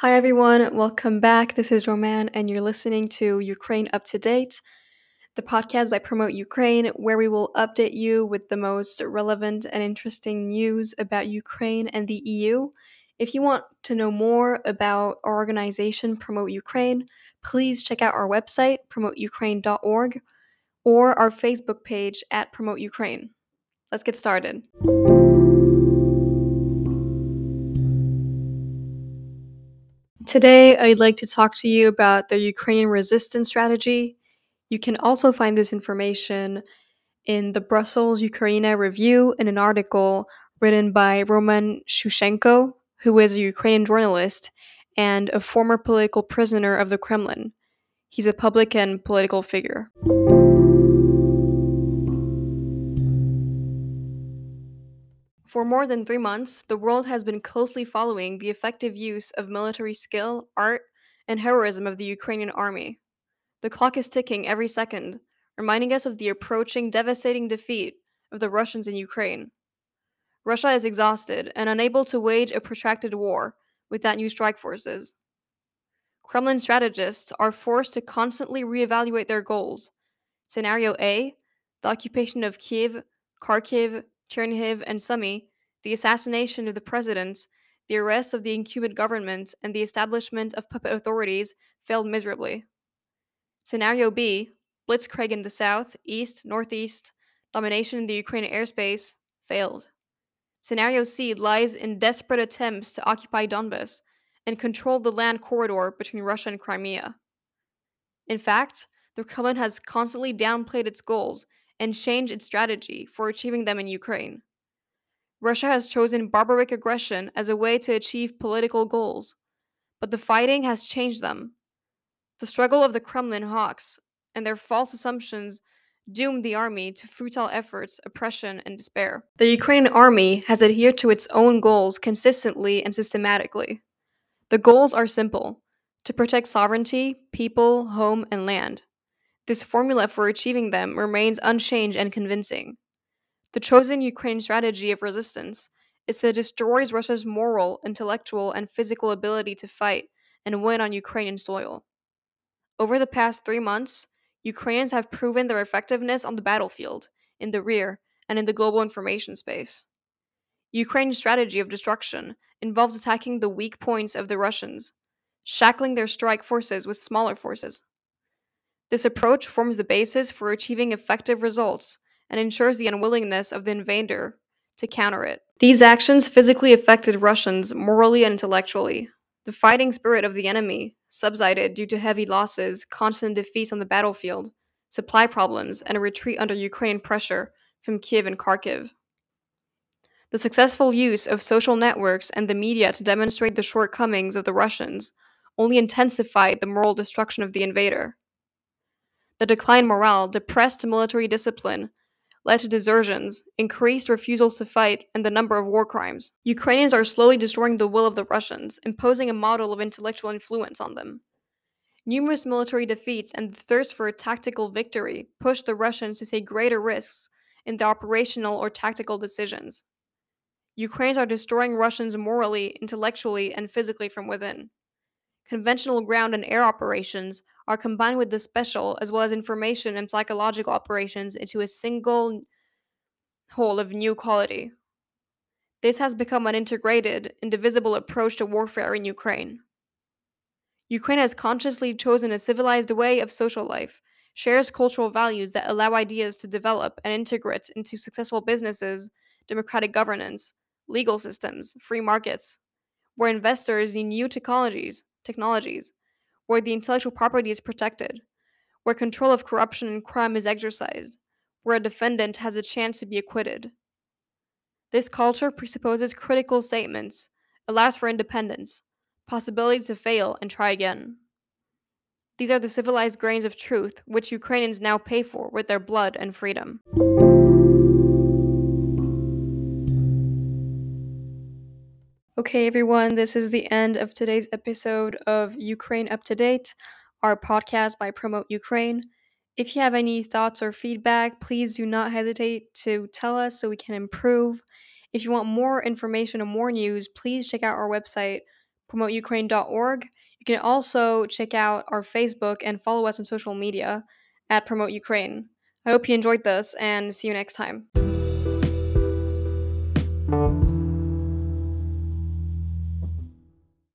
Hi, everyone. Welcome back. This is Roman, and you're listening to Ukraine Up to Date, the podcast by Promote Ukraine, where we will update you with the most relevant and interesting news about Ukraine and the EU. If you want to know more about our organization, Promote Ukraine, please check out our website, promoteukraine.org, or our Facebook page at Promote Ukraine. Let's get started. Today, I'd like to talk to you about the Ukrainian resistance strategy. You can also find this information in the Brussels Ukraine Review in an article written by Roman Sushchenko, who is a Ukrainian journalist and a former political prisoner of the Kremlin. He's a public and political figure. For more than three months, the world has been closely following the effective use of military skill, art, and heroism of the Ukrainian army. The clock is ticking every second, reminding us of the approaching devastating defeat of the Russians in Ukraine. Russia is exhausted and unable to wage a protracted war without new strike forces. Kremlin strategists are forced to constantly reevaluate their goals. Scenario A the occupation of Kiev, Kharkiv, Chernihiv, and Sumy, the assassination of the presidents, the arrest of the incumbent government, and the establishment of puppet authorities failed miserably. Scenario B Blitzkrieg in the south, east, northeast, domination in the Ukrainian airspace failed. Scenario C lies in desperate attempts to occupy Donbas and control the land corridor between Russia and Crimea. In fact, the Kremlin has constantly downplayed its goals and changed its strategy for achieving them in Ukraine. Russia has chosen barbaric aggression as a way to achieve political goals, but the fighting has changed them. The struggle of the Kremlin hawks and their false assumptions doomed the army to futile efforts, oppression, and despair. The Ukrainian army has adhered to its own goals consistently and systematically. The goals are simple to protect sovereignty, people, home, and land. This formula for achieving them remains unchanged and convincing. The chosen Ukraine strategy of resistance is to destroy Russia's moral, intellectual, and physical ability to fight and win on Ukrainian soil. Over the past three months, Ukrainians have proven their effectiveness on the battlefield, in the rear, and in the global information space. Ukraine's strategy of destruction involves attacking the weak points of the Russians, shackling their strike forces with smaller forces, this approach forms the basis for achieving effective results and ensures the unwillingness of the invader to counter it. These actions physically affected Russians morally and intellectually. The fighting spirit of the enemy subsided due to heavy losses, constant defeats on the battlefield, supply problems, and a retreat under Ukrainian pressure from Kiev and Kharkiv. The successful use of social networks and the media to demonstrate the shortcomings of the Russians only intensified the moral destruction of the invader. The declined morale, depressed military discipline, led to desertions, increased refusals to fight, and the number of war crimes. Ukrainians are slowly destroying the will of the Russians, imposing a model of intellectual influence on them. Numerous military defeats and the thirst for a tactical victory pushed the Russians to take greater risks in their operational or tactical decisions. Ukrainians are destroying Russians morally, intellectually, and physically from within. Conventional ground and air operations are combined with the special as well as information and psychological operations into a single whole of new quality. This has become an integrated, indivisible approach to warfare in Ukraine. Ukraine has consciously chosen a civilized way of social life, shares cultural values that allow ideas to develop and integrate into successful businesses, democratic governance, legal systems, free markets, where investors need new technologies, technologies where the intellectual property is protected, where control of corruption and crime is exercised, where a defendant has a chance to be acquitted. This culture presupposes critical statements, allows for independence, possibility to fail and try again. These are the civilized grains of truth which Ukrainians now pay for with their blood and freedom. Okay, everyone, this is the end of today's episode of Ukraine Up to Date, our podcast by Promote Ukraine. If you have any thoughts or feedback, please do not hesitate to tell us so we can improve. If you want more information or more news, please check out our website, promoteukraine.org. You can also check out our Facebook and follow us on social media at Promote Ukraine. I hope you enjoyed this and see you next time.